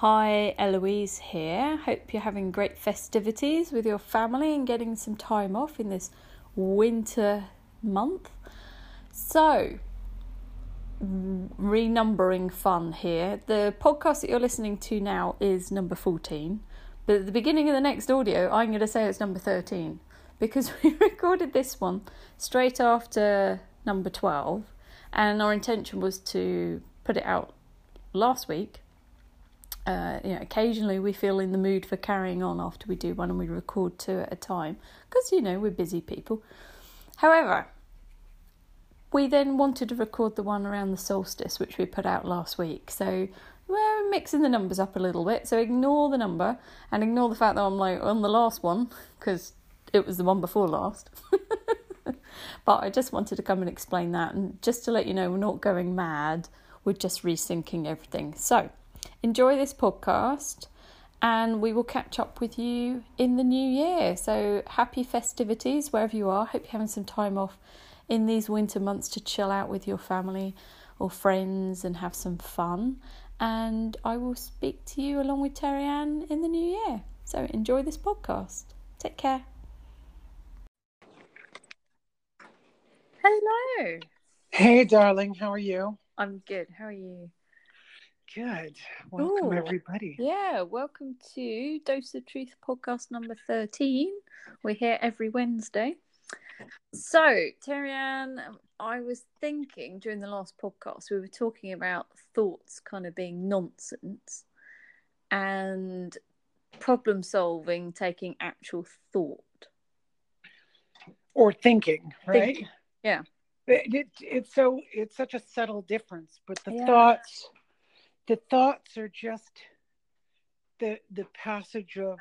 Hi, Eloise here. Hope you're having great festivities with your family and getting some time off in this winter month. So, renumbering fun here. The podcast that you're listening to now is number 14, but at the beginning of the next audio, I'm going to say it's number 13 because we recorded this one straight after number 12, and our intention was to put it out last week uh, you know, occasionally we feel in the mood for carrying on after we do one and we record two at a time because, you know, we're busy people. However, we then wanted to record the one around the solstice, which we put out last week. So we're mixing the numbers up a little bit. So ignore the number and ignore the fact that I'm like on the last one because it was the one before last. but I just wanted to come and explain that and just to let you know we're not going mad, we're just resyncing everything. So enjoy this podcast and we will catch up with you in the new year. So, happy festivities wherever you are. Hope you're having some time off in these winter months to chill out with your family or friends and have some fun. And I will speak to you along with Terry Ann in the new year. So, enjoy this podcast. Take care. Hello. Hey, darling. How are you? I'm good. How are you? Good. Welcome, Ooh. everybody. Yeah, welcome to Dose of Truth podcast number 13. We're here every Wednesday. So, Terry Ann, um, I was thinking during the last podcast, we were talking about thoughts kind of being nonsense and problem solving taking actual thought. Or thinking, right? Thinking, Yeah. It, it, it's so it's such a subtle difference, but the Yeah. thoughts, the thoughts are just the the passage of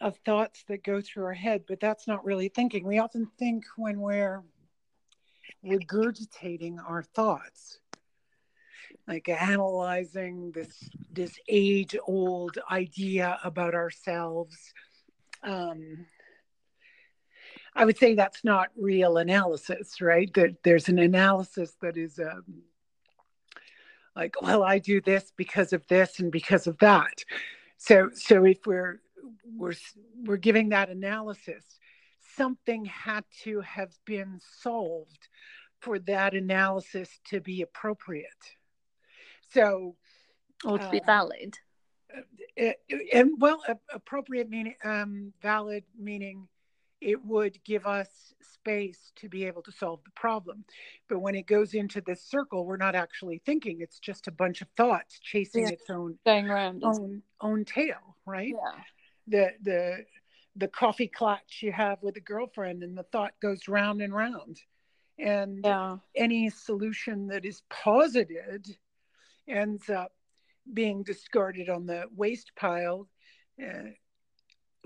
of thoughts that go through our head, but that's not really thinking. We often think when we're regurgitating our thoughts, like analyzing this this age old idea about ourselves. Um, I would say that's not real analysis, right? That there's an analysis that is um, like, well, I do this because of this and because of that. So, so if we're we're we're giving that analysis, something had to have been solved for that analysis to be appropriate. So, Or to be Uh, valid. it, and well, appropriate meaning, um, valid meaning, it would give us space to be able to solve the problem. But when it goes into this circle, we're not actually thinking; it's just a bunch of thoughts chasing Yeah. its own Going around. is- own own tail, right? Yeah. The the the coffee clutch you have with a girlfriend, and the thought goes round and round, and Yeah. any solution that is posited ends up being discarded on the waste pile uh,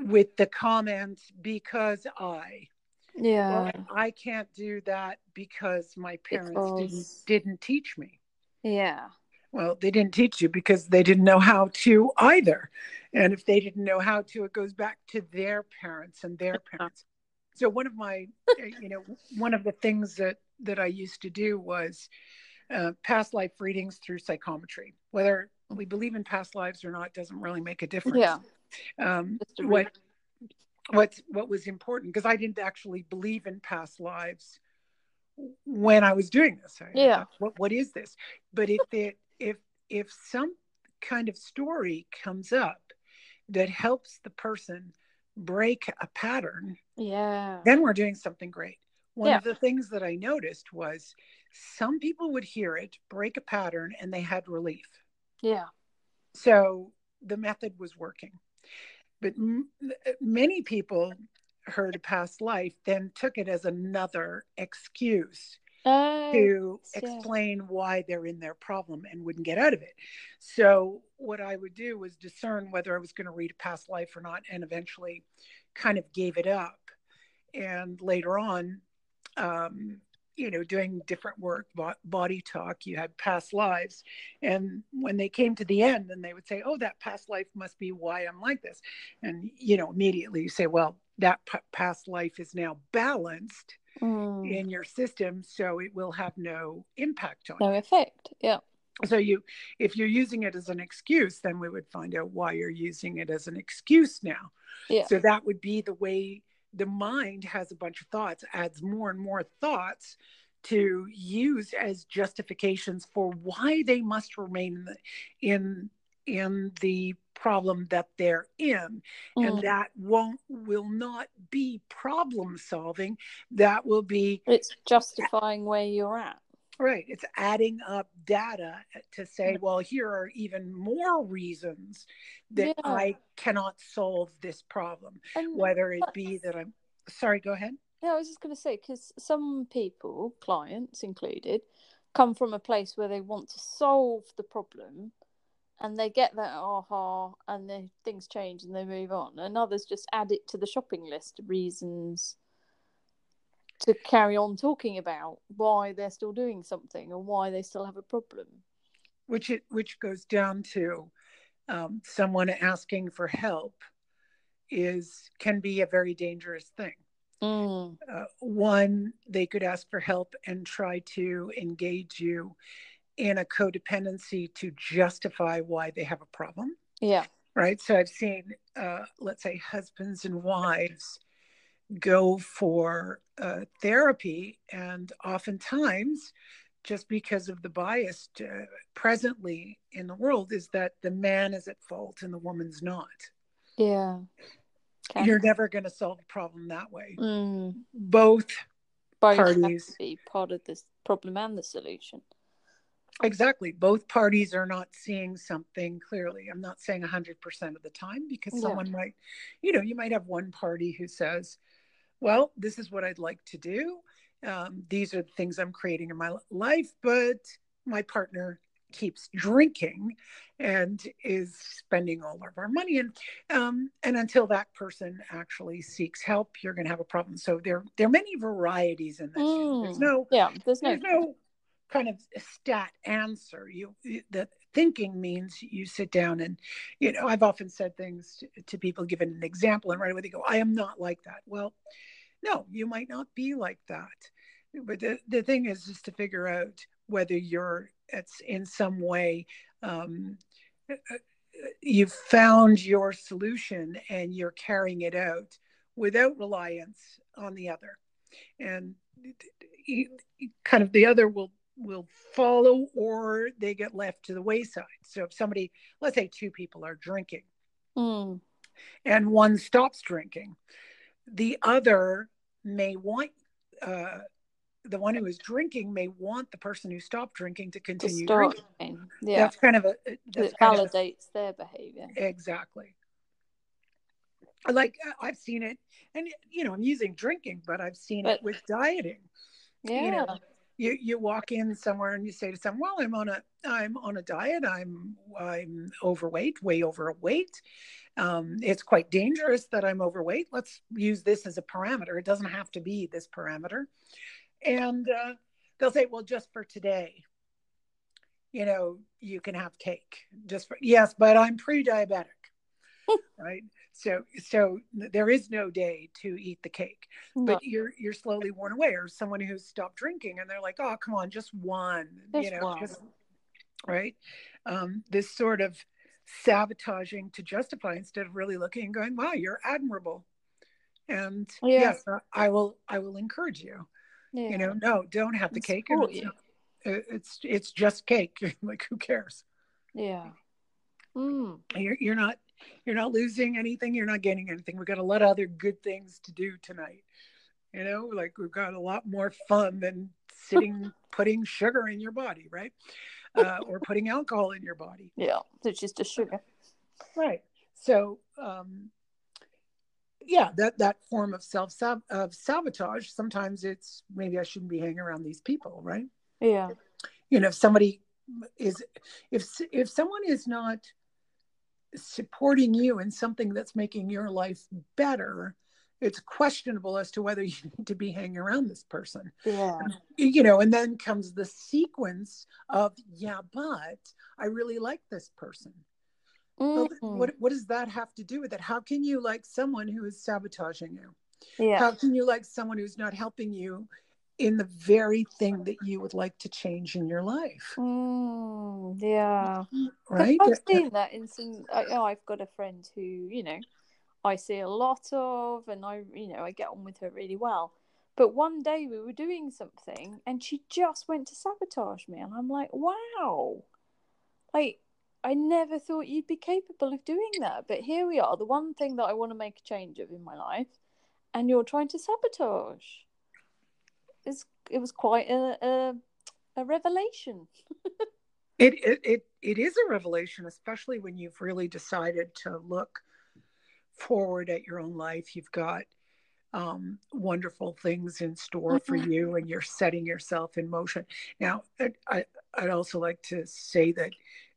with the comment because i Yeah. well, i can't do that because my parents Because- didn't didn't teach me Yeah. well they didn't teach you because they didn't know how to either and if they didn't know how to it goes back to their parents and their parents so one of my uh, you know one of the things that that i used to do was uh, past life readings through psychometry whether we believe in past lives or not doesn't really make a difference Yeah. Um, what what what was important because i didn't actually believe in past lives when i was doing this I Yeah. what what is this but if it if if some kind of story comes up that helps the person break a pattern Yeah. then we're doing something great one Yeah. of the things that i noticed was some people would hear it break a pattern and they had relief Yeah. so the method was working. But m- many people heard a past life, then took it as another excuse Oh, to yeah. explain why they're in their problem and wouldn't get out of it. So, what I would do was discern whether I was going to read a past life or not, and eventually kind of gave it up. And later on, um, you know, doing different work, body talk, you had past lives. And when they came to the end, then they would say, oh, that past life must be why I'm like this. And, you know, immediately you say, well, that p- past life is now balanced Mm. in your system, so it will have no impact on No effect. Yeah. so you if you're using it as an excuse then we would find out why you're using it as an excuse now Yeah. so that would be the way the mind has a bunch of thoughts adds more and more thoughts to use as justifications for why they must remain in the, in in the problem that they're in and Mm. that won't will not be problem solving that will be It's justifying where you're at. Right it's adding up data eh, to say mm. well here are even more reasons that Yeah. i cannot solve this problem And whether it be that i'm sorry go ahead Yeah, I was just going to say because some people, clients included, come from a place where they want to solve the problem, and they get that aha, and then things change and they move on, and others just add it to the shopping list of reasons to carry on talking about why they're still doing something or why they still have a problem. which it which goes down to um, someone asking for help is can be a very dangerous thing Mm. uh, one they could ask for help and try to engage you in a codependency to justify why they have a problem Yeah. right so i've seen uh, let's say husbands and wives go for uh, therapy and oftentimes just because of the bias uh, presently in the world is that the man is at fault and the woman's not Yeah. Okay. you're never going to solve a problem that way Mm. both Both have Parties. to be part of this problem and the solution. exactly both parties are not seeing something clearly i'm not saying 100% of the time because Yeah. someone might you know you might have one party who says well this is what i'd like to do um, these are the things i'm creating in my life but my partner keeps drinking and is spending all of our money and um, and until that person actually seeks help you're going to have a problem so there there are many varieties in this there's Mm. no Yeah, there's no. there's no kind of stat answer you that thinking means you sit down and you know i've often said things to, to people given an example and right away they go i am not like that well no you might not be like that. But the, the thing is just to figure out whether you're it's in some way um, you've found your solution and you're carrying it out without reliance on the other. And kind of the other will will follow or they get left to the wayside. So if somebody let's say two people are drinking Mm. and one stops drinking the other may want uh, the one who is drinking may want the person who stopped drinking to To continue start drinking again. Yeah. that's kind of a that's it kind of a- validates their behavior. exactly like i've seen it and you know i'm using drinking but i've seen it with dieting Yeah. you know you you walk in somewhere and you say to someone well i'm on a i'm on a diet. I'm i'm overweight way overweight. Um, it's quite dangerous that i'm overweight. Let's use this as a parameter. It doesn't have to be this parameter. And uh, they'll say well just for today. You know you can have cake. Just for yes but i'm pre-diabetic. Right so so there is no day to eat the cake No, but you're you're slowly worn away or someone who's stopped drinking and they're like oh come on just one you know one. just right um, this sort of sabotaging to justify instead of really looking and going wow you're admirable and Yeah. yes i will i will encourage you yeah. you know no don't have the And cake support it's, you. not- it- it's it's just cake like who cares Yeah. Mm. you're, you're not you're not losing anything you're not gaining anything we've got a lot of other good things to do tonight you know like we've got a lot more fun than sitting putting sugar in your body right uh, or putting alcohol in your body Yeah. it's just a sugar. right so um yeah that that form of self of sabotage sometimes it's maybe i shouldn't be hanging around these people right Yeah. you know if somebody is if if someone is not supporting you in something that's making your life better it's questionable as to whether you need to be hanging around this person Yeah. you know and then comes the sequence of yeah but i really like this person well, Mm. what, what does that have to do with it how can you like someone who is sabotaging you Yeah. how can you like someone who's not helping you in the very thing that you would like to change in your life. Mm, yeah. Right? I've seen that in some. I, oh, I've got a friend who, you know, I see a lot of, and I, you know, I get on with her really well. But one day we were doing something, and she just went to sabotage me, and I'm like, wow, like I never thought you'd be capable of doing that. But here we are, the one thing that I want to make a change of in my life, and you're trying to sabotage. It's, it was quite a, a, a revelation. it, it, it, it is a revelation, especially when you've really decided to look forward at your own life. You've got um, wonderful things in store for Mhm. you and you're setting yourself in motion. Now, I, I, I'd also like to say that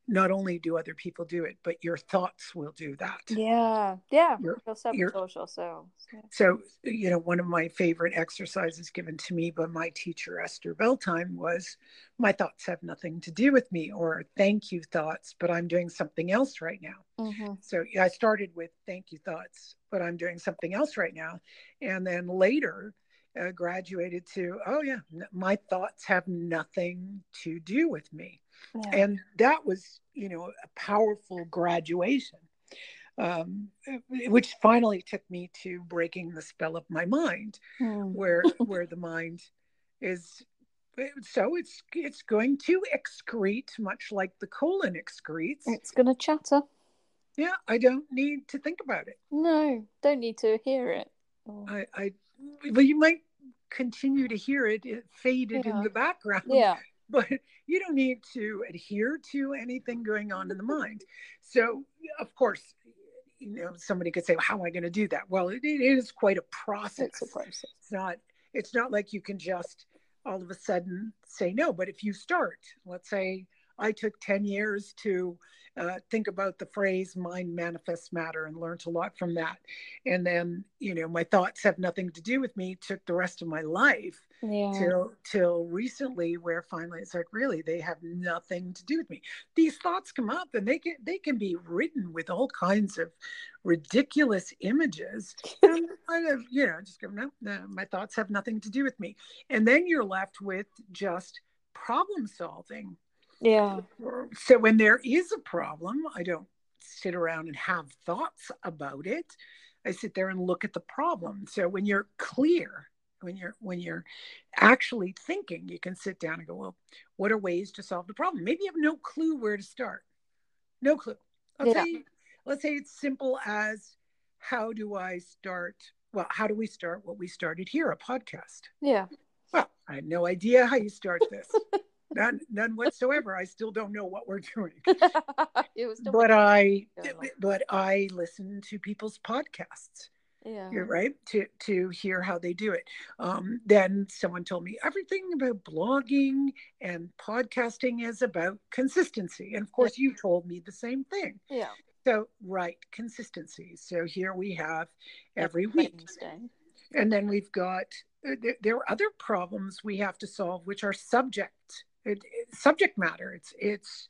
not only do other people do it, but your thoughts will do that. Yeah, yeah, You're- we'll you're- sabotage ourselves. Yeah. So, you know, one of my favorite exercises given to me by my teacher, Esther Beltime, was my thoughts have nothing to do with me, or thank you thoughts, but I'm doing something else right now. hmm So yeah, I started with thank you thoughts, but I'm doing something else right now. And then later uh, graduated to, oh yeah, n- my thoughts have nothing to do with me. Yeah. And that was, you know, a powerful graduation, um, which finally took me to breaking the spell of my mind, Mm. where where the mind is. So it's it's going to excrete, much like the colon excretes. It's gonna chatter. Yeah, I don't need to think about it. No, don't need to hear it. Or- I, I well, you might continue to hear it, it faded Yeah. in the background, yeah, but you don't need to adhere to anything going on in the mind. So, of course, you know, somebody could say, well, "How am I going to do that?" Well, it, it is quite a process. it's a process. It's not. It's not like you can just all of a sudden say no. But if you start, let's say I took ten years to uh, think about the phrase "mind manifests matter" and learned a lot from that, and then you know my thoughts have nothing to do with me. Took the rest of my life Yeah, till till recently where finally it's like really they have nothing to do with me. These thoughts come up and they can they can be written with all kinds of ridiculous images. And I you know just go no, no my thoughts have nothing to do with me. And then you're left with just problem solving yeah, so when there is a problem. I don't sit around and have thoughts about it. I sit there and look at the problem. So when you're clear when you're when you're actually thinking you can sit down and go well what are ways to solve the problem? Maybe you have no clue where to start. No clue. Let's Yeah. say let's say it's simple as how do i start? Well how do we start what we started here a podcast? Yeah. well i had no idea how you start this none none whatsoever i still don't know what we're doing but I Yeah. but I listen to people's podcasts, yeah, you're right, to to hear how they do it. Um, then someone told me everything about blogging and podcasting is about consistency, and of course you told me the same thing. yeah. So right, consistency. So here we have every week, and then we've got uh, there, there are other problems we have to solve, which are subject it, it- subject matter. It's it's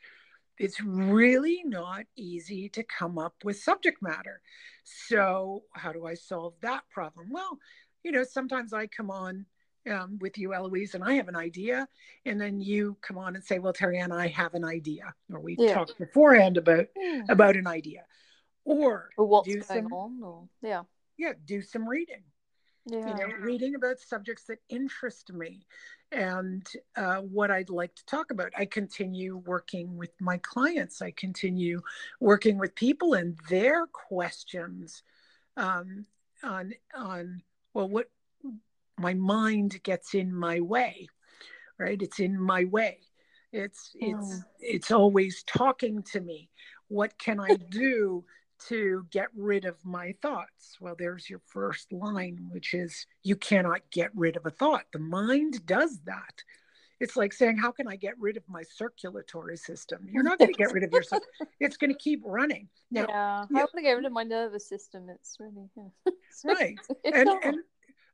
it's really not easy to come up with subject matter. So how do I solve that problem? Well, you know, sometimes I come on um, with you, Eloise, and I have an idea, and then you come on and say, "Well, Terry Ann, I have an idea," or we Yeah. talked beforehand about Yeah. about an idea, or Or what's do going some- on? Or yeah, yeah, do some reading yeah. you know reading about subjects that interest me. And uh, what i'd like to talk about i continue working with my clients. I continue working with people and their questions um, on on well what my mind gets in my way right? It's in my way. It's it's Mm. it's always talking to me. What can i do to get rid of my thoughts well there's your first line which is you cannot get rid of a thought the mind does that it's like saying how can i get rid of my circulatory system you're not going to get rid of yourself it's going to keep running now yeah, I yeah. want to get rid of my nervous system. It's really yeah. It's right and and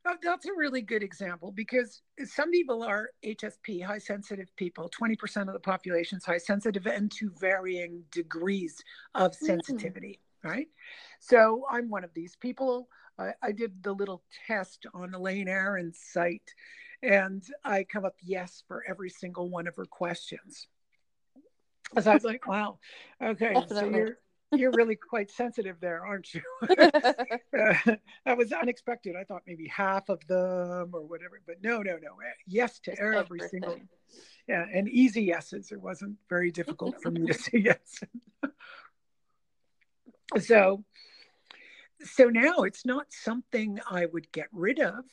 uh, that's a really good example because some people are HSP, high sensitive people. Twenty percent of the population is high sensitive, and to varying degrees of Mm. sensitivity. Right. So I'm one of these people. I, I did the little test on Elaine Aron's site, And I come up yes for every single one of her questions. So I was like, wow, okay, Definitely. so you're you're really quite sensitive there, aren't you? that was unexpected. I thought maybe half of them or whatever, but no, no, no. Eh, yes to every single. Yeah, and easy yeses. It wasn't very difficult for me to say yes. So, so now it's not something I would get rid of.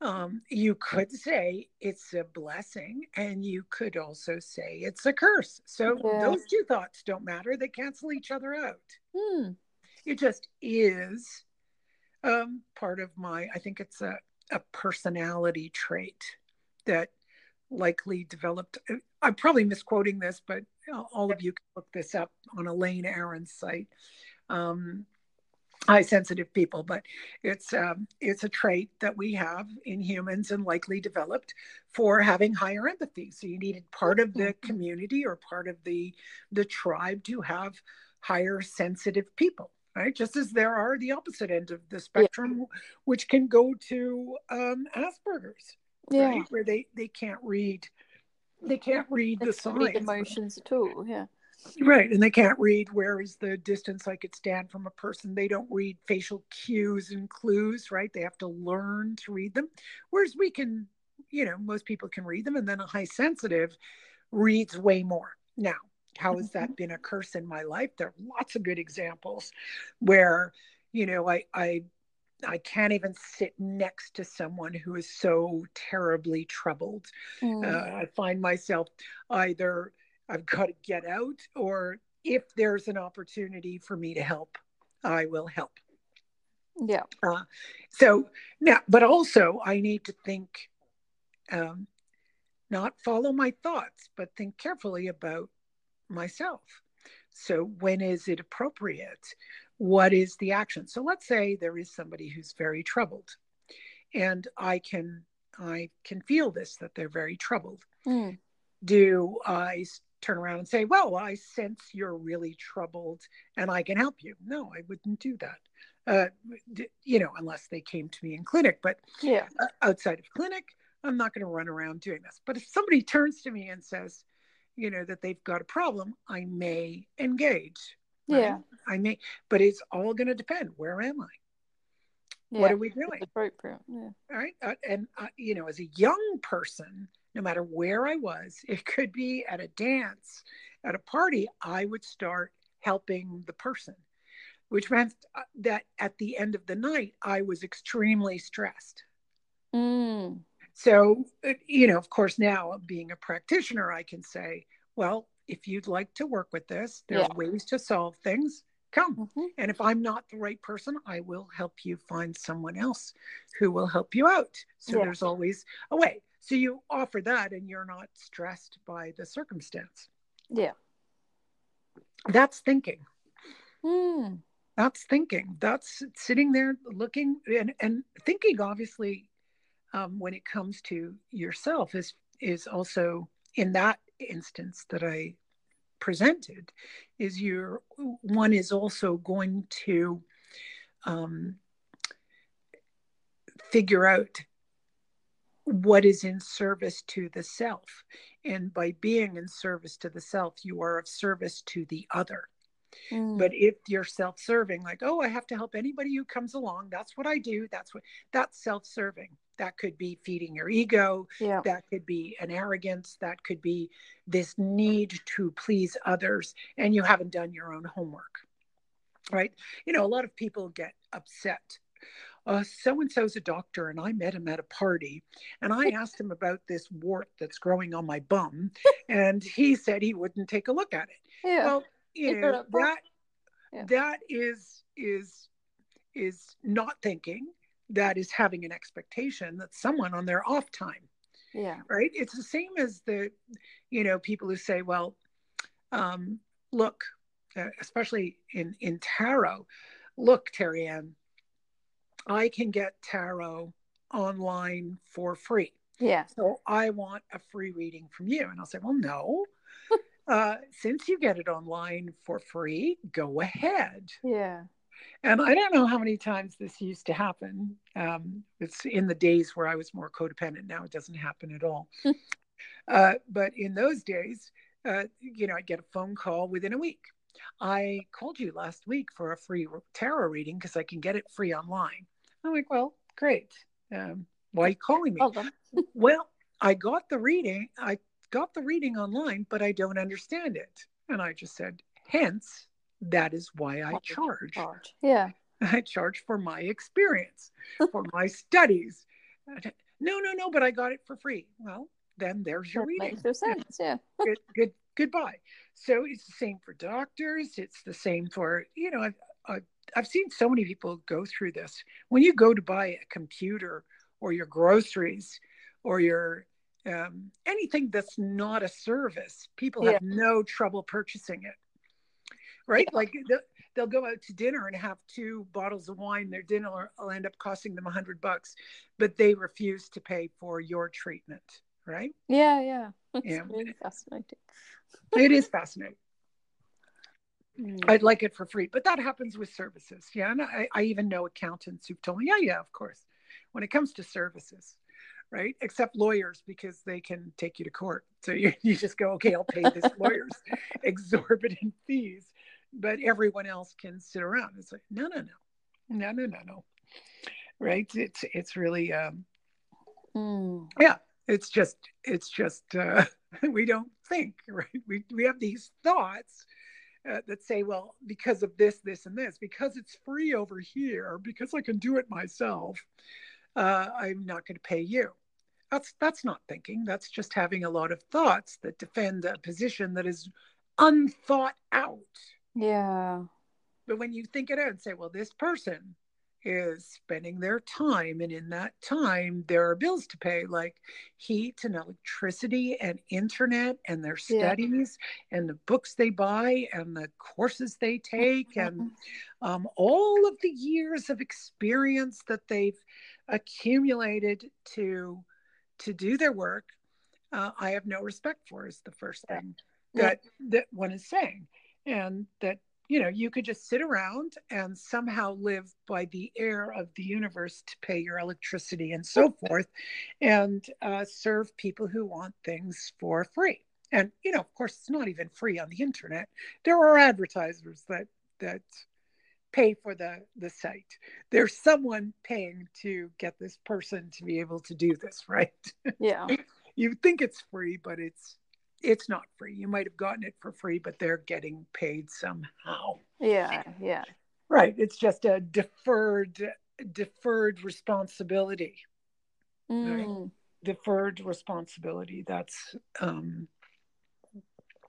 Um, you could say it's a blessing, and you could also say it's a curse. So yeah. those two thoughts don't matter; they cancel each other out. Hmm. It just is um, part of my. I think it's a a personality trait that likely developed. I'm probably misquoting this, but all of you can look this up on Elaine Aron's site. Um, high sensitive people, but it's um, it's a trait that we have in humans and likely developed for having higher empathy. So you needed part of the mm-hmm. community or part of the the tribe to have higher sensitive people, right? Just as there are the opposite end of the spectrum, yeah. which can go to um, Asperger's, yeah, right? where they they can't read they can't read they the signs, read emotions at all, yeah. Right. And they can't read where is the distance I could stand from a person. They don't read facial cues and clues, right? They have to learn to read them. Whereas we can, you know, most people can read them. And then a high sensitive reads way more. Now, how has that mm-hmm. been a curse in my life? There are lots of good examples where, you know, I, I, I can't even sit next to someone who is so terribly troubled. Mm. Uh, I find myself either I've got to get out, or if there's an opportunity for me to help, I will help. Yeah. Uh, so now, but also I need to think, um, not follow my thoughts, but think carefully about myself. So when is it appropriate? What is the action? So let's say there is somebody who's very troubled, and I can I can feel this that they're very troubled. Mm. Do I turn around and say, Well, I sense you're really troubled and I can help you. No, I wouldn't do that. Uh, you know, unless they came to me in clinic. But yeah, outside of clinic, I'm not going to run around doing this. But if somebody turns to me and says, you know, that they've got a problem, I may engage. Right? Yeah. I may, but it's all going to depend. Where am I? Yeah, what are we doing? Appropriate. Yeah. All right. Uh, and, uh, you know, as a young person, no matter where I was, it could be at a dance, at a party, I would start helping the person, which meant uh, that at the end of the night, I was extremely stressed. Mm. So, uh, you know, of course, now being a practitioner, I can say, well, if you'd like to work with this, there's yeah. ways to solve things. Come. Mm-hmm. And if I'm not the right person, I will help you find someone else who will help you out. So yeah. there's always a way. So you offer that and you're not stressed by the circumstance. Yeah. That's thinking. Hmm. That's thinking. That's sitting there looking and, and thinking obviously um, when it comes to yourself is is also in that instance that I presented is your one is also going to um, figure out what is in service to the self. And by being in service to the self, you are of service to the other. Mm. But if you're self serving, like, oh, I have to help anybody who comes along, that's what I do. That's what that's self serving. That could be feeding your ego. Yeah. That could be an arrogance. That could be this need to please others. And you haven't done your own homework. Right. You know, a lot of people get upset so and so's a doctor, and I met him at a party, and I asked him about this wart that's growing on my bum, and he said he wouldn't take a look at it. Yeah. Well, you know that yeah. that is is is not thinking. That is having an expectation that someone on their off time. Yeah. Right. It's the same as the, you know, people who say, well, um, look, uh, especially in in tarot, look, Terry Ann, I can get tarot online for free. Yeah. So I want a free reading from you. And I'll say, well, no. uh, since you get it online for free, go ahead. Yeah. And I don't know how many times this used to happen. Um, it's in the days where I was more codependent. Now it doesn't happen at all. uh, but in those days, uh, you know, I'd get a phone call within a week. I called you last week for a free tarot reading because I can get it free online. I'm like, well, great. Um, why are you calling me? well, I got the reading. I got the reading online, but I don't understand it. And I just said, hence, that is why I charge. charge. Yeah. I charge for my experience, for my studies. No, no, no, but I got it for free. Well, then there's your that reading. Makes no sense. Yeah. good, good, goodbye. So it's the same for doctors. It's the same for you know. I've, I've I've seen so many people go through this. When you go to buy a computer or your groceries or your um, anything that's not a service, people have no trouble purchasing it. Right? Yeah. Like they'll, they'll go out to dinner and have two bottles of wine. Their dinner will end up costing them a hundred bucks, but they refuse to pay for your treatment. Right? Yeah, yeah. It's yeah. really fascinating. it is fascinating. Mm. I'd like it for free, but that happens with services. Yeah, and I, I even know accountants who've told me, yeah, yeah, of course. When it comes to services, right? Except lawyers because they can take you to court. So you, you just go, okay, I'll pay this lawyer's exorbitant fees. But everyone else can sit around. It's like, no, no, no, no, no, no, no. Right? It's it's really um mm. yeah, it's just it's just uh we don't think, right? We we have these thoughts uh, that say, well, because of this, this, and this, because it's free over here, because I can do it myself, uh, I'm not going to pay you. That's that's not thinking. That's just having a lot of thoughts that defend a position that is unthought out. Yeah. But when you think it out and say, well, this person is spending their time and in that time there are bills to pay like heat and electricity and internet and their studies yeah. and the books they buy and the courses they take mm-hmm. and um, all of the years of experience that they've accumulated to to do their work uh, i have no respect for is the first thing that that one is saying and that you know, you could just sit around and somehow live by the air of the universe to pay your electricity and so forth, and uh, serve people who want things for free. And you know, of course, it's not even free on the internet. There are advertisers that that pay for the the site. There's someone paying to get this person to be able to do this, right? Yeah. you think it's free, but it's it's not free. You might have gotten it for free, but they're getting paid somehow. Yeah, yeah. Right. It's just a deferred deferred responsibility. Mm. Right? Deferred responsibility. That's um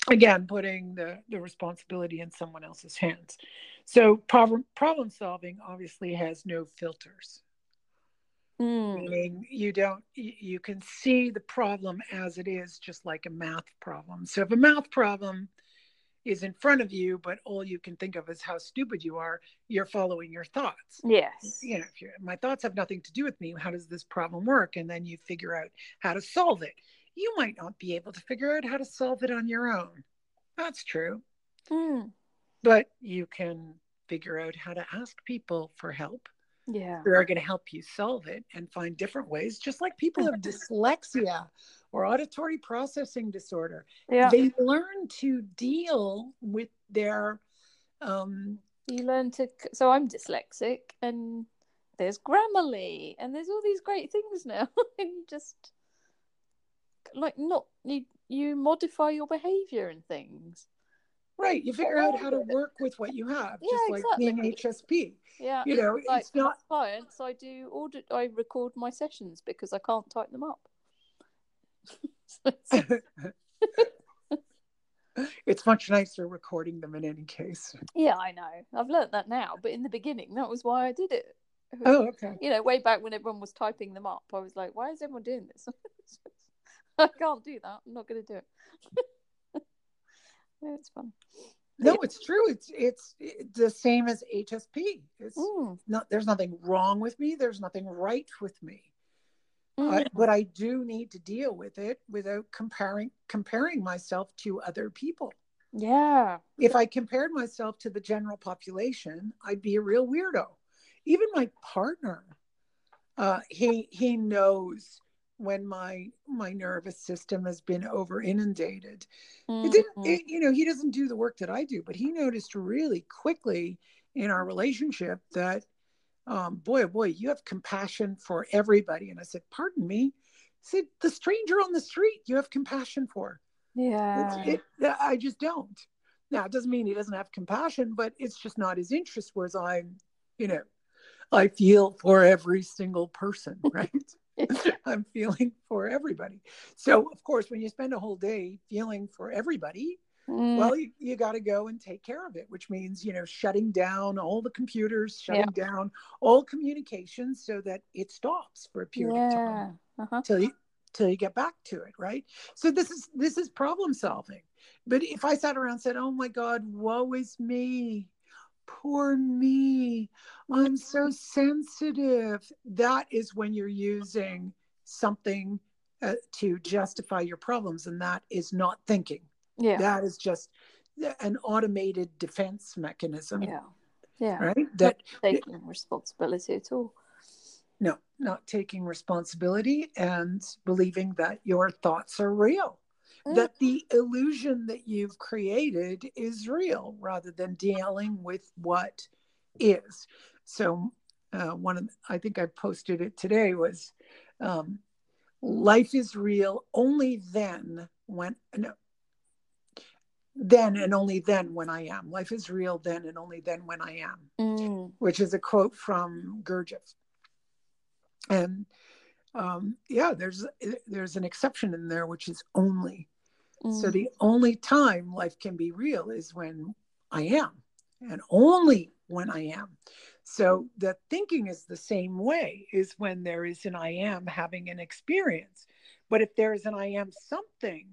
again putting the the responsibility in someone else's hands. So problem problem solving obviously has no filters. Mm. Meaning you don't, you can see the problem as it is, just like a math problem. So if a math problem is in front of you, but all you can think of is how stupid you are, you're following your thoughts. Yes. You know, if you're, my thoughts have nothing to do with me, how does this problem work? And then you figure out how to solve it. You might not be able to figure out how to solve it on your own. That's true. Mm. But you can figure out how to ask people for help yeah. who are going to help you solve it and find different ways just like people have dyslexia or auditory processing disorder. Yeah. they learn to deal with their um you learn to so i'm dyslexic and there's grammarly and there's all these great things now. And you just like not you you modify your behavior and things Right. You figure out how to work with what you have, yeah, just like exactly. being HSP. Yeah. You know, like it's not clients. I do audit. I record my sessions because I can't type them up. it's much nicer recording them in any case. Yeah, I know. I've learned that now, but in the beginning, that was why I did it. Oh, okay. You know, way back when everyone was typing them up, I was like, "Why is everyone doing this?" I can't do that. I'm not going to do it it's fun. No, it's true. It's it's, the same as HSP. It's mm. not. There's nothing wrong with me. There's nothing right with me. Mm. but I do need to deal with it without comparing comparing myself to other people. Yeah. If I compared myself to the general population, I'd be a real weirdo. Even my partner, uh, he he knows when my my nervous system has been over inundated. Mm-hmm. It didn't, it, you know, he doesn't do the work that I do, but he noticed really quickly in our relationship that, um, boy, oh boy, you have compassion for everybody. And I said, pardon me. I said, the stranger on the street, you have compassion for. yeah. It, it, I just don't. Now, it doesn't mean he doesn't have compassion, but it's just not his interest. Whereas I'm, you know, I feel for every single person, right? I'm feeling for everybody. So, of course, when you spend a whole day feeling for everybody, Mm, well, you, you got to go and take care of it, which means, you know, shutting down all the computers, shutting down all communications so that it stops for a period of time. Uh-huh. till you till you get back to it right so this is this is problem solving but if i sat around and said oh my god woe is me poor me i'm so sensitive that is when you're using something uh, to justify your problems and that is not thinking Yeah. that is just an automated defense mechanism Yeah. Yeah. right that Taking responsibility at all. no not taking responsibility and believing that your thoughts are real. That the illusion that you've created is real rather than dealing with what is so uh, one of the, i think i posted it today was um, life is real only then when no, then and only then when i am life is real then and only then when i am Mm, which is a quote from Gurdjieff. And um, yeah, there's there's an exception in there, which is only. So mm, the only time life can be real is when I am, and only when I am. So the thinking is the same way, is when there is an I am having an experience. But if there is an I am something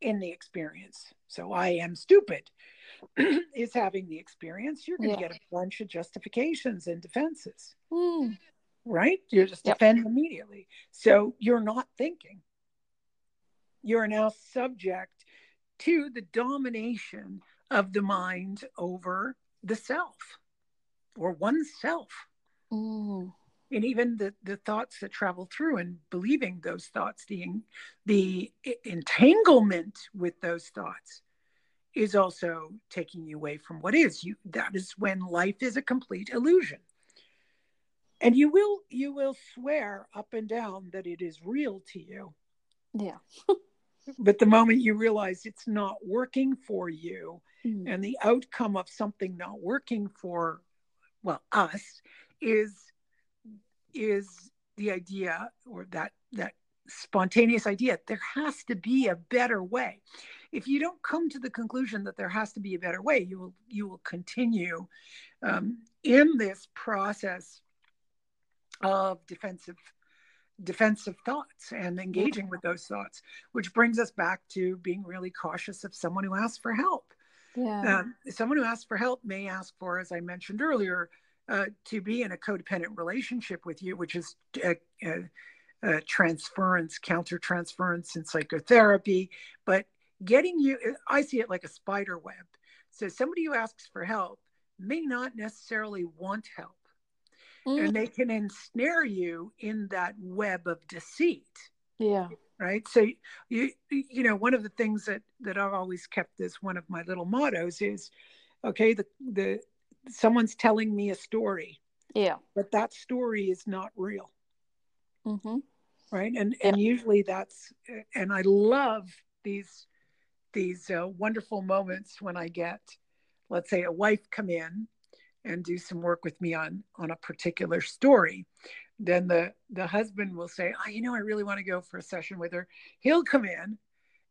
in the experience, so I am stupid is having the experience, you're going to Yeah. get a bunch of justifications and defenses, mm. right? You're just Yep. defend immediately. So you're not thinking. You're now subject to the domination of the mind over the self or oneself. Mm. And even the, the thoughts that travel through and believing those thoughts, the, the entanglement with those thoughts is also taking you away from what is you that is when life is a complete illusion and you will you will swear up and down that it is real to you Yeah. but the moment you realize it's not working for you Mm. and the outcome of something not working for well us is is the idea or that that spontaneous idea there has to be a better way if you don't come to the conclusion that there has to be a better way you will you will continue um, in this process of defensive defensive thoughts and engaging with those thoughts which brings us back to being really cautious of someone who asks for help Yeah. um, someone who asks for help may ask for, as I mentioned earlier, uh, to be in a codependent relationship with you, which is a, a, a transference, counter transference in psychotherapy. But getting you, I see it like a spider web. So somebody who asks for help may not necessarily want help, Mm. and they can ensnare you in that web of deceit Yeah. right so you you know one of the things that that i've always kept as one of my little mottos is okay the the someone's telling me a story Yeah. but that story is not real Mm-hmm. right and and usually that's and i love these these uh, wonderful moments when i get let's say a wife come in and do some work with me on on a particular story then the the husband will say oh, you know i really want to go for a session with her. He'll come in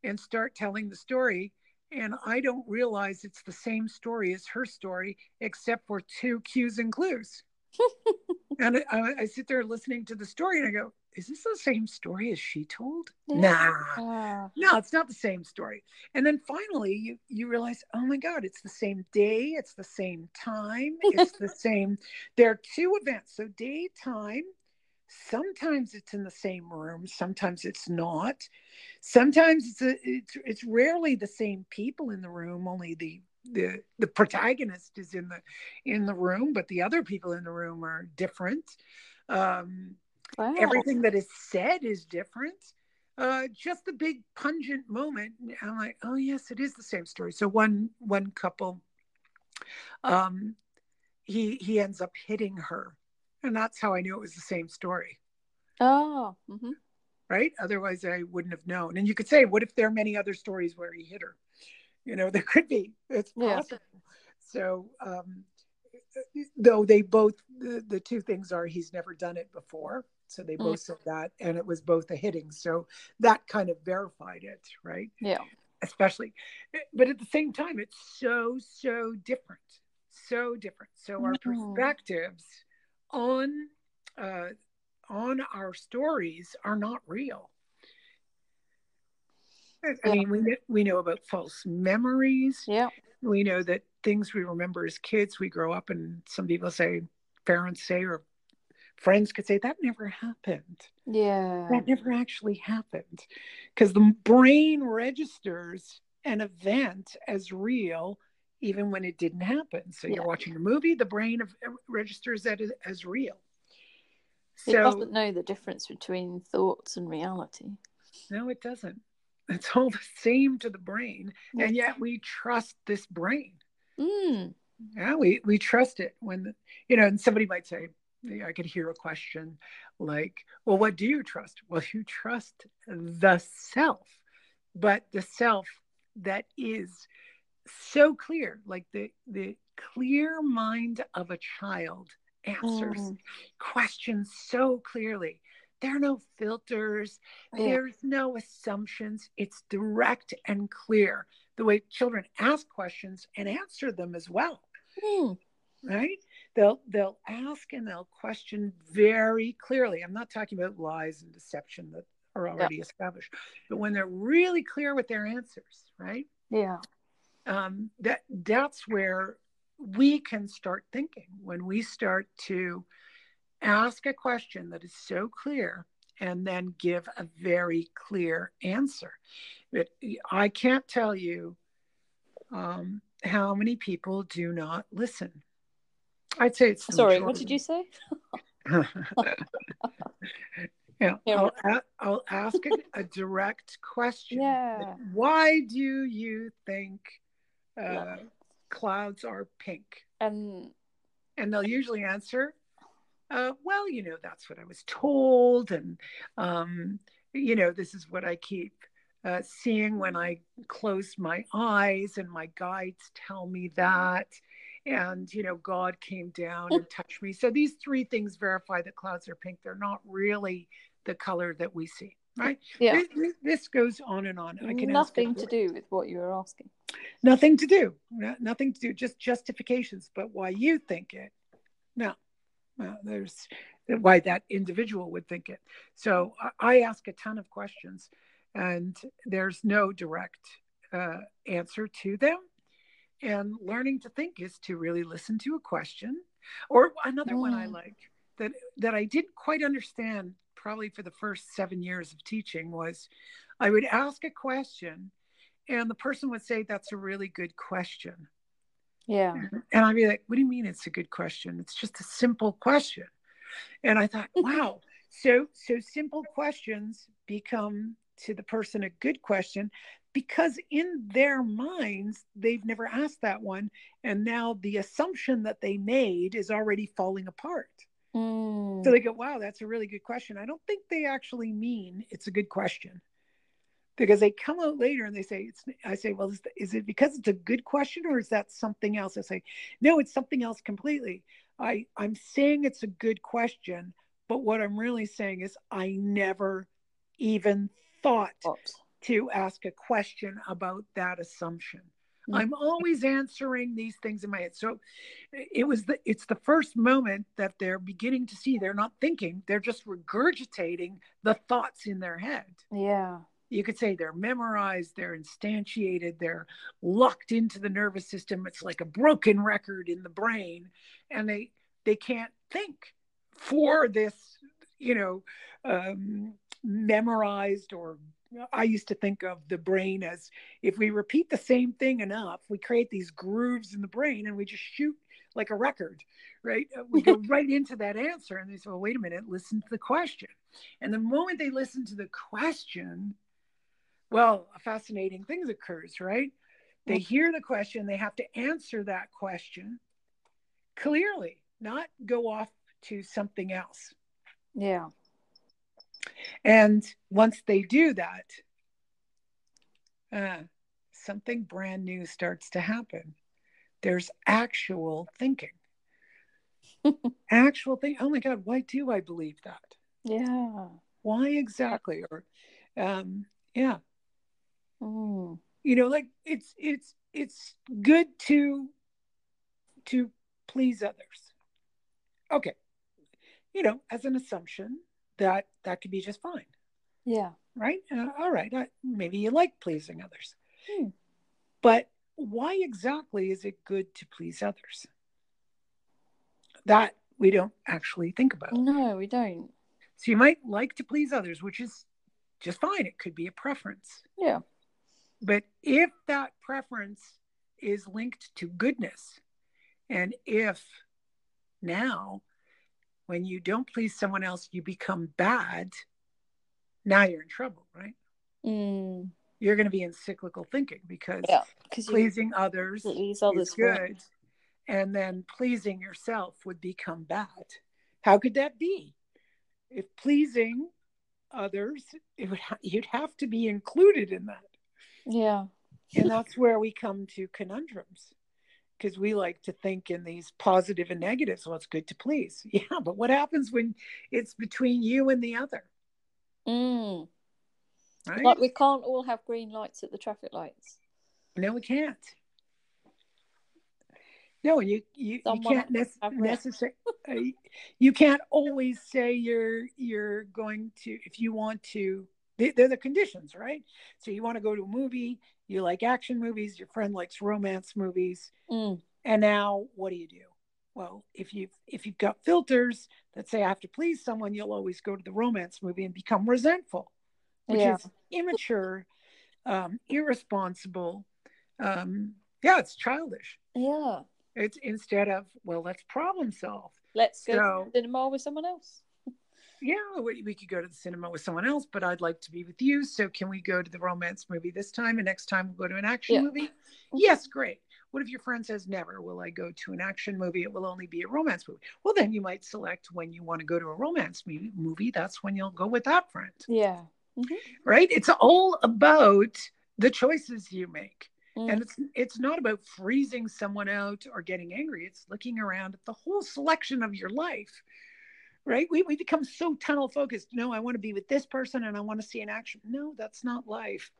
and start telling the story and i don't realize it's the same story as her story except for two cues and clues. And I, I sit there listening to the story and i go is this the same story as she told? Nah. Ah. no it's not the same story. And then finally you you realize oh my god it's the same day it's the same time it's the same there are two events. So daytime sometimes it's in the same room sometimes it's not. Sometimes it's a, it's it's rarely the same people in the room only the the the protagonist is in the in the room but the other people in the room are different. Um wow. everything that is said is different. Uh just the big pungent moment i'm like oh yes it is the same story. So one one couple um he he ends up hitting her and that's how i knew it was the same story. Oh mm-hmm. right? Otherwise i wouldn't have known. And you could say what if there are many other stories where he hit her? You know there could be. It's possible. Yeah. so um though they both the, the, two things are he's never done it before so they both mm. said that and it was both a hitting so that kind of verified it right yeah especially but at the same time it's so so different so different so our mm. perspectives on uh on our stories are not real I mean, we we know about false memories. Yeah. We know that things we remember as kids, we grow up, and some people say, parents say, or friends could say that never happened. Yeah. That never actually happened, because the brain registers an event as real even when it didn't happen. So yeah. you're watching a movie, the brain of, registers that as, as real. It so, doesn't know the difference between thoughts and reality. No, it doesn't. It's all the same to the brain, and yet we trust this brain. Mm. Yeah, we we trust it when you know. And somebody might say, I could hear a question like, "Well, what do you trust?" Well, you trust the self, but the self that is so clear, like the the clear mind of a child answers mm. questions so clearly there are no filters, yeah. there's no assumptions. It's direct and clear the way children ask questions and answer them as well. Mm. Right? They'll they'll ask and they'll question very clearly. I'm not talking about lies and deception that are already yeah. established, but when they're really clear with their answers, right? Yeah. Um, that that's where we can start thinking when we start to ask a question that is so clear and then give a very clear answer. But I can't tell you um, how many people do not listen. I'd say it's sorry. Majority. What did you say? yeah, I'll, I'll ask a, a direct question. Yeah. Why do you think uh, yeah. clouds are pink? And and they'll usually answer uh, well, you know, that's what I was told. And, um, you know, this is what I keep uh, seeing when I close my eyes, and my guides tell me that. And, you know, God came down and touched me. So these three things verify that clouds are pink. They're not really the color that we see, right? Yeah. This, this goes on and on. I can Nothing to do with what you were asking. Nothing to do. nothing to do. Just justifications. But why you think it, no. Uh, there's why that individual would think it. So I ask a ton of questions, and there's no direct uh, answer to them. And learning to think is to really listen to a question. Or another mm. one I mm. like that that I didn't quite understand probably for the first seven years of teaching was I would ask a question and the person would say that's a really good question yeah. And I'd be like, what do you mean it's a good question? It's just a simple question. And I thought, wow. so so simple questions become to the person a good question because in their minds they've never asked that one and now the assumption that they made is already falling apart. Mm. So they go, wow, that's a really good question. I don't think they actually mean it's a good question because they come out later and they say it's i say well is, is, it because it's a good question or is that something else i say no it's something else completely i i'm saying it's a good question but what i'm really saying is i never even thought Oops. to ask a question about that assumption mm-hmm. i'm always answering these things in my head so it was the it's the first moment that they're beginning to see they're not thinking they're just regurgitating the thoughts in their head yeah you could say they're memorized, they're instantiated, they're locked into the nervous system. It's like a broken record in the brain, and they they can't think for this you know, um, memorized or I used to think of the brain as if we repeat the same thing enough, we create these grooves in the brain and we just shoot like a record, right? Uh, we go right into that answer and they say, well, wait a minute, listen to the question. And the moment they listen to the question, well, a fascinating thing occurs, right? They hear the question, they have to answer that question clearly, not go off to something else. Yeah. And once they do that, uh, something brand new starts to happen. There's actual thinking. actual thing. Oh my God, why do I believe that? Yeah. Why exactly? Or, um, yeah. Mm. You know, like it's it's it's good to to please others. Okay. You know, as an assumption, that that could be just fine. Yeah. Right. Uh, all right. Uh, maybe you like pleasing others. Hmm. But why exactly is it good to please others? That we don't actually think about. No, we don't. So you might like to please others, which is just fine. It could be a preference. Yeah. But if that preference is linked to goodness, and if now when you don't please someone else, you become bad, now you're in trouble, right? Mm. You're going to be in cyclical thinking because yeah, pleasing others, is good, and then pleasing yourself would become bad. How could that be? If pleasing others, it would ha- you'd have to be included in that. Yeah, and that's where we come to conundrums because we like to think in these positive and negatives. Well, it's good to please. Yeah, but what happens when it's between you and the other? Mm. Right? Like we can't all have green lights at the traffic lights. No, we can't. No, you you, you can't nec- necessarily. uh, you can't always say you're you're going to if you want to. They, they're the conditions, right? So you want to go to a movie, you like action movies, your friend likes romance movies. Mm. And now what do you do? Well, if you've if you've got filters that say I have to please someone, you'll always go to the romance movie and become resentful, which Yeah. is immature, um, irresponsible. Um, yeah, it's childish. Yeah. It's instead of well, let's problem solve. Let's go So- to the cinema with someone else. Yeah, we, we could go to the cinema with someone else, but I'd like to be with you. So can we go to the romance movie this time, and next time we'll go to an action Yeah. movie? Yes, great. What if your friend says never will I go to an action movie? It will only be a romance movie. Well, then you might select when you want to go to a romance movie. movie. That's when you'll go with that friend, Yeah. right? It's all about the choices you make. Mm. And it's it's not about freezing someone out or getting angry. It's looking around at the whole selection of your life. Right? We we become so tunnel focused. No, I want to be with this person and I want to see an action. No, that's not life.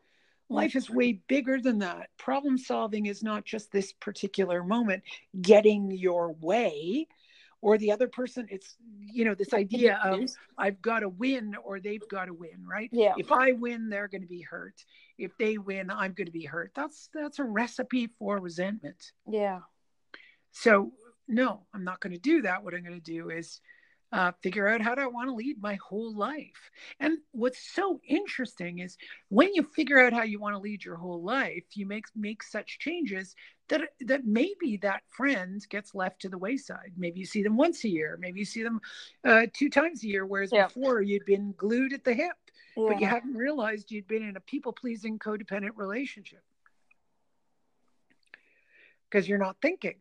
Mm. Life is way bigger than that. Problem solving is not just this particular moment, getting your way, or the other person. It's you know this idea of I've got to win or they've got to win, right? Yeah. If I win, they're going to be hurt. If they win, I'm going to be hurt. That's that's a recipe for resentment. Yeah. So no, I'm not going to do that. What I'm going to do is uh, figure out how do I want to lead my whole life. And what's so interesting is when you figure out how you want to lead your whole life, you make make such changes that that maybe that friend gets left to the wayside. Maybe you see them once a year. Maybe you see them uh, two times a year, whereas Yeah. before you'd been glued at the hip, Yeah. but you hadn't realized you'd been in a people pleasing codependent relationship because you're not thinking.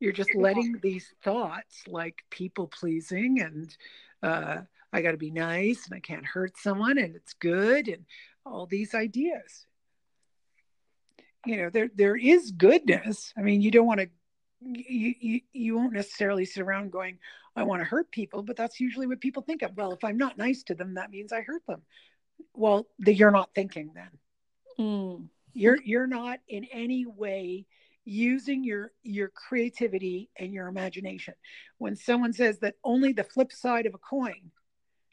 You're just letting these thoughts like people pleasing and uh, I got to be nice and I can't hurt someone and it's good and all these ideas. You know, there there is goodness. I mean, you don't want to. You, you you won't necessarily sit around going, I want to hurt people, but that's usually what people think of. Well, if I'm not nice to them, that means I hurt them. Well, the, you're not thinking then Mm. you're you're not in any way using your your creativity and your imagination when someone says that only the flip side of a coin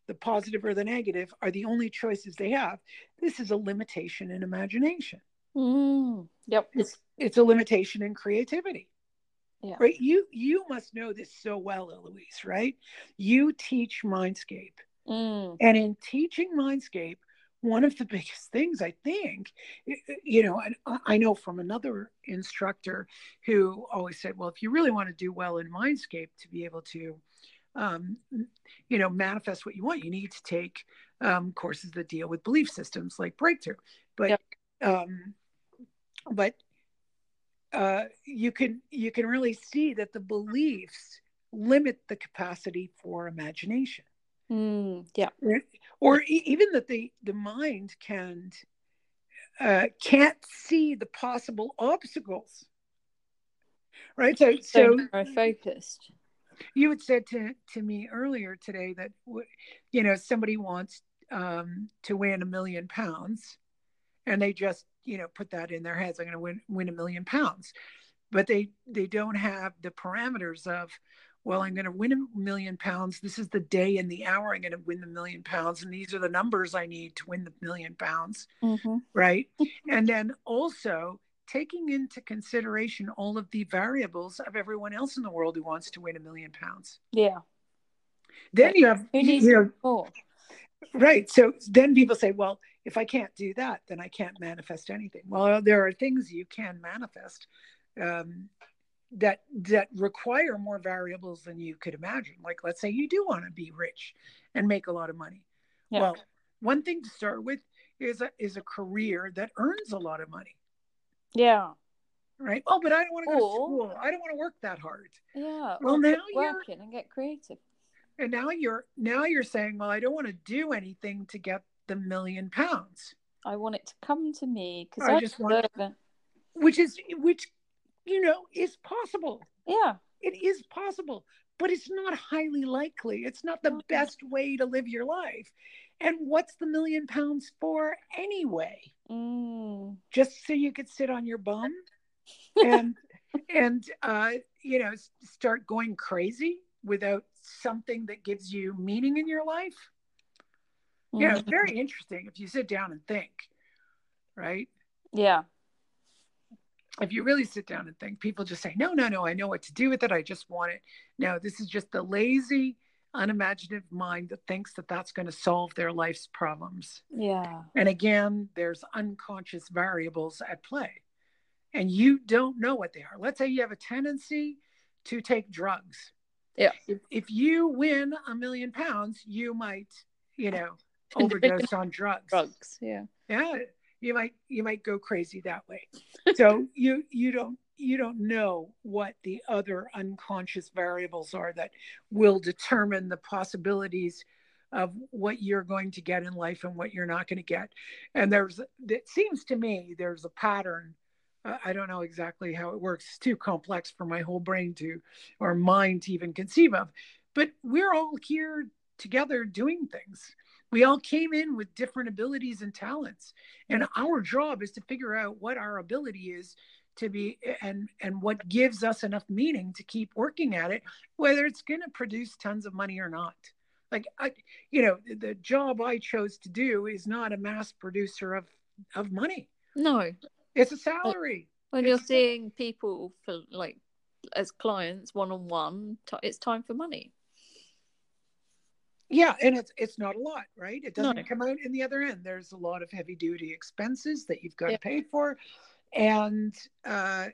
the positive or the negative are the only choices they have this is a limitation in imagination Mm. Yep. it's it's a limitation in creativity Yeah. Right. You you must know this so well, Eloise, right? You teach Mindscape. Mm. And in teaching Mindscape, one of the biggest things I think, you know, I, I know from another instructor who always said, well, if you really want to do well in Mindscape to be able to, um, you know, manifest what you want, you need to take um, courses that deal with belief systems like Breakthrough. But, um, but uh, you can you can really see that the beliefs limit the capacity for imagination Mm. Yeah. or e- even that the the mind can uh, can't see the possible obstacles right so So, so focused. you had said to to me earlier today that you know somebody wants um, to win a million pounds and they just you know put that in their heads i'm going to win win a million pounds but they they don't have the parameters of well i'm going to win a million pounds. This is the day and the hour i'm going to win the million pounds. And these are the numbers i need to win the million pounds Mm-hmm. right? And then also taking into consideration all of the variables of everyone else in the world who wants to win a million pounds. Yeah. then you have Who needs you know more? right. So then people say well if i can't do that then i can't manifest anything. Well there are things you can manifest. Um, that that require more variables than you could imagine like let's say you do want to be rich and make a lot of money Yeah. well one thing to start with is a, is a career that earns a lot of money Yeah. right oh but i don't want to go to school i don't want to work that hard Yeah. Well, now you're- working and get creative. and now you're now you're saying well i don't want to do anything to get the million pounds I want it to come to me because I I, just want- it. which is which you know is possible Yeah. it is possible but it's not highly likely it's not the best way to live your life and what's the million pounds for anyway Mm. just so you could sit on your bum and and uh you know start going crazy without something that gives you meaning in your life yeah it's Mm. very interesting if you sit down and think right Yeah. If you really sit down and think, people just say, no, no, no, I know what to do with it. I just want it. No, this is just the lazy, unimaginative mind that thinks that that's going to solve their life's problems. Yeah. And again, there's unconscious variables at play, and you don't know what they are. Let's say you have a tendency to take drugs. Yeah. If, if you win a million pounds, you might, you know, overdose on drugs Drugs. Yeah. yeah you might you might go crazy that way. So you you don't you don't know what the other unconscious variables are that will determine the possibilities of what you're going to get in life and what you're not going to get. And there's it seems to me there's a pattern uh, i don't know exactly how it works it's too complex for my whole brain to or mind to even conceive of but we're all here together doing things we all came in with different abilities and talents and our job is to figure out what our ability is to be and and what gives us enough meaning to keep working at it whether it's going to produce tons of money or not like i you know the job i chose to do is not a mass producer of of money No. it's a salary When you're It's- seeing people for like as clients one on one, it's time for money. Yeah and it's it's not a lot right it doesn't No. come out in the other end there's a lot of heavy duty expenses that you've got Yeah. to pay for and uh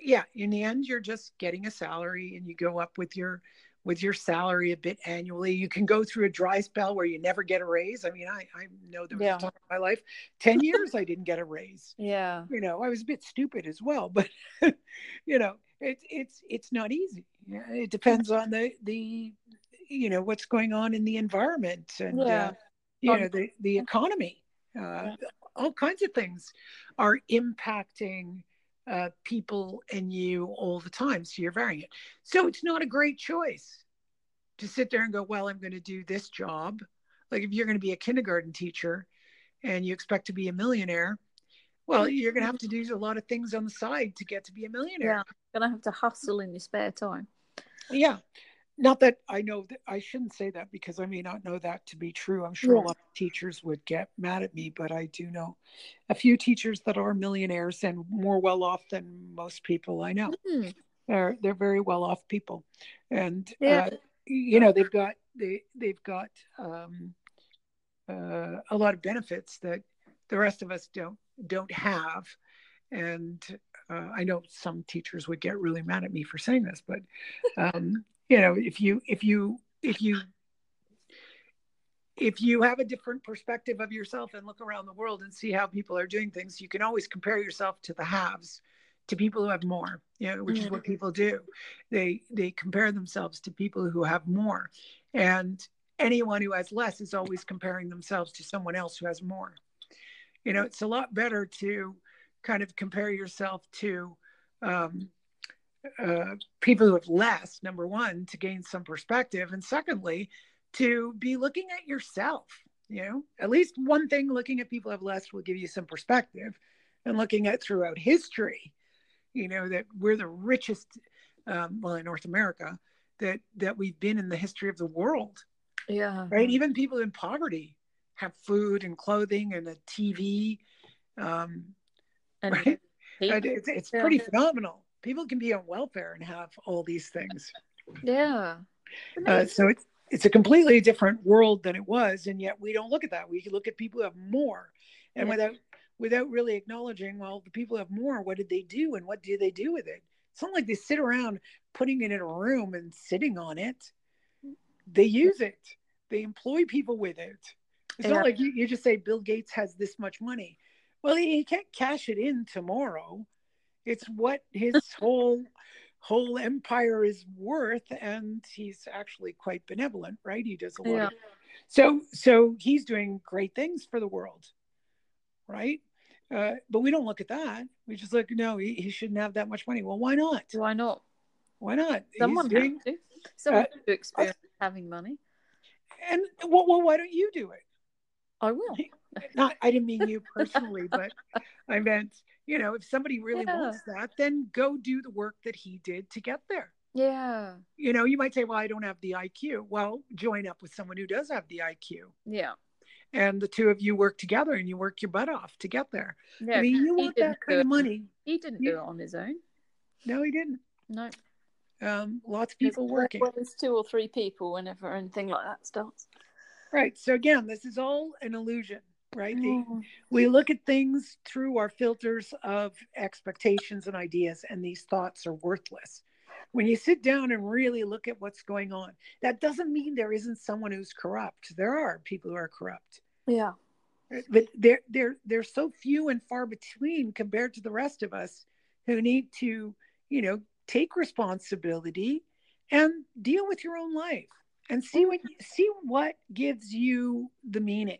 yeah in the end you're just getting a salary and you go up with your with your salary a bit annually you can go through a dry spell where you never get a raise i mean i i know there was Yeah. a time in my life 10 years i didn't get a raise Yeah. you know i was a bit stupid as well but you know it's it's it's not easy yeah, it depends on the the you know what's going on in the environment and Yeah. uh, you On- know the the economy uh, all kinds of things are impacting uh, people and you all the time so you're varying it so it's not a great choice to sit there and go well i'm going to do this job. Like if you're going to be a kindergarten teacher and you expect to be a millionaire well you're going to have to do a lot of things on the side to get to be a millionaire. Yeah Gonna have to hustle in your spare time. yeah not that i know that i shouldn't say that because i may not know that to be true i'm sure Yeah. a lot of teachers would get mad at me but i do know a few teachers that are millionaires and more well off than most people i know Hmm. They're they're very well off people, and Yeah. uh, you know they've got they they've got um, uh, a lot of benefits that the rest of us don't don't have. And uh, I know some teachers would get really mad at me for saying this, but um, you know if you if you if you if you have a different perspective of yourself and look around the world and see how people are doing things, you can always compare yourself to the haves, to people who have more, you know, which is what people do. They they compare themselves to people who have more. And anyone who has less is always comparing themselves to someone else who has more. You know, it's a lot better to kind of compare yourself to um, uh, people who have less, number one, to gain some perspective. And secondly, to be looking at yourself. You know, at least one thing looking at people who have less will give you some perspective. And looking at throughout history, you know, that we're the richest, um, well, in North America, that that we've been in the history of the world, Yeah. right? Even people in poverty have food and clothing and a TV. Um, And right? it's, it's Yeah. pretty phenomenal. People can be on welfare and have all these things. yeah. Uh, so it's it's a completely different world than it was, and yet we don't look at that. We look at people who have more, and Yeah. without without really acknowledging, well, the people who have more, what did they do, and what do they do with it? It's not like they sit around putting it in a room and sitting on it. They use it. They employ people with it. It's Yeah. not like you, you just say Bill Gates has this much money. Well, he, he can't cash it in tomorrow. It's what his whole whole empire is worth, and he's actually quite benevolent, right? He does a lot Yeah. of so so he's doing great things for the world, right? Uh, but we don't look at that. We just look, no, he, he shouldn't have that much money. Well, why not? Why not? Why not? Someone doing, to. Someone uh, to experience having money. and well, well, why don't you do it? I will. Not, I didn't mean you personally, but I meant, you know, if somebody really Yeah. wants that, then go do the work that he did to get there. Yeah. You know, you might say, well, I don't have the IQ. Well, join up with someone who does have the IQ. Yeah. And the two of you work together and you work your butt off to get there. Yeah. I mean, you want that kind of money. He didn't You- do it on his own. No, he didn't. No. Um, lots of people working. always two or three people whenever anything like that starts. Right. So again, this is all an illusion, right? Mm. we look at things through our filters of expectations and ideas, and these thoughts are worthless. When you sit down and really look at what's going on, that doesn't mean there isn't someone who's corrupt. There are people who are corrupt, Yeah. but they're they're they're so few and far between compared to the rest of us who need to, you know, take responsibility and deal with your own life and see what see what gives you the meaning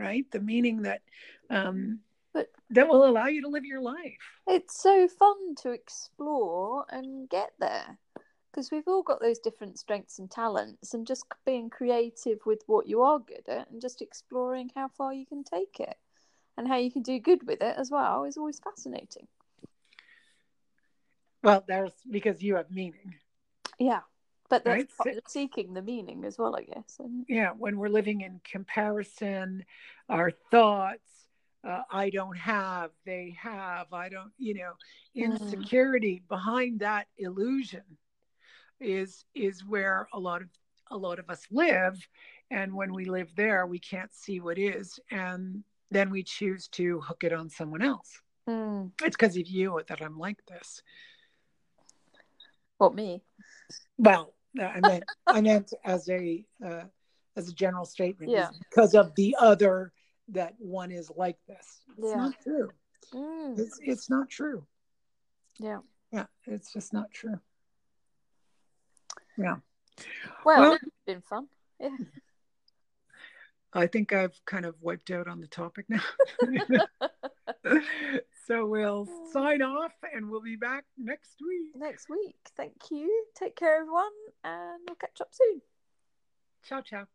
right the meaning that um But- that will allow you to live your life It's so fun to explore and get there because we've all got those different strengths and talents, and just being creative with what you are good at and just exploring how far you can take it and how you can do good with it as well is always fascinating. well there's because you have meaning Yeah. But that's Right, part so- of seeking the meaning as well, I guess. Yeah when we're living in comparison our thoughts uh, i don't have they have i don't you know Mm. insecurity behind that illusion is is where a lot of a lot of us live and when we live there we can't see what is and then we choose to hook it on someone else Mm. it's because of you that i'm like this what me? well i meant i meant as a uh, as a general statement Yeah. because of the other that one is like this it's Yeah. not true Mm. it's it's not true Yeah. yeah it's just not true yeah Well, Well- it's been fun. Yeah. I think I've kind of wiped out on the topic now. so we'll sign off and we'll be back next week. Next week. Thank you. Take care, everyone, and we'll catch up soon. Ciao, ciao.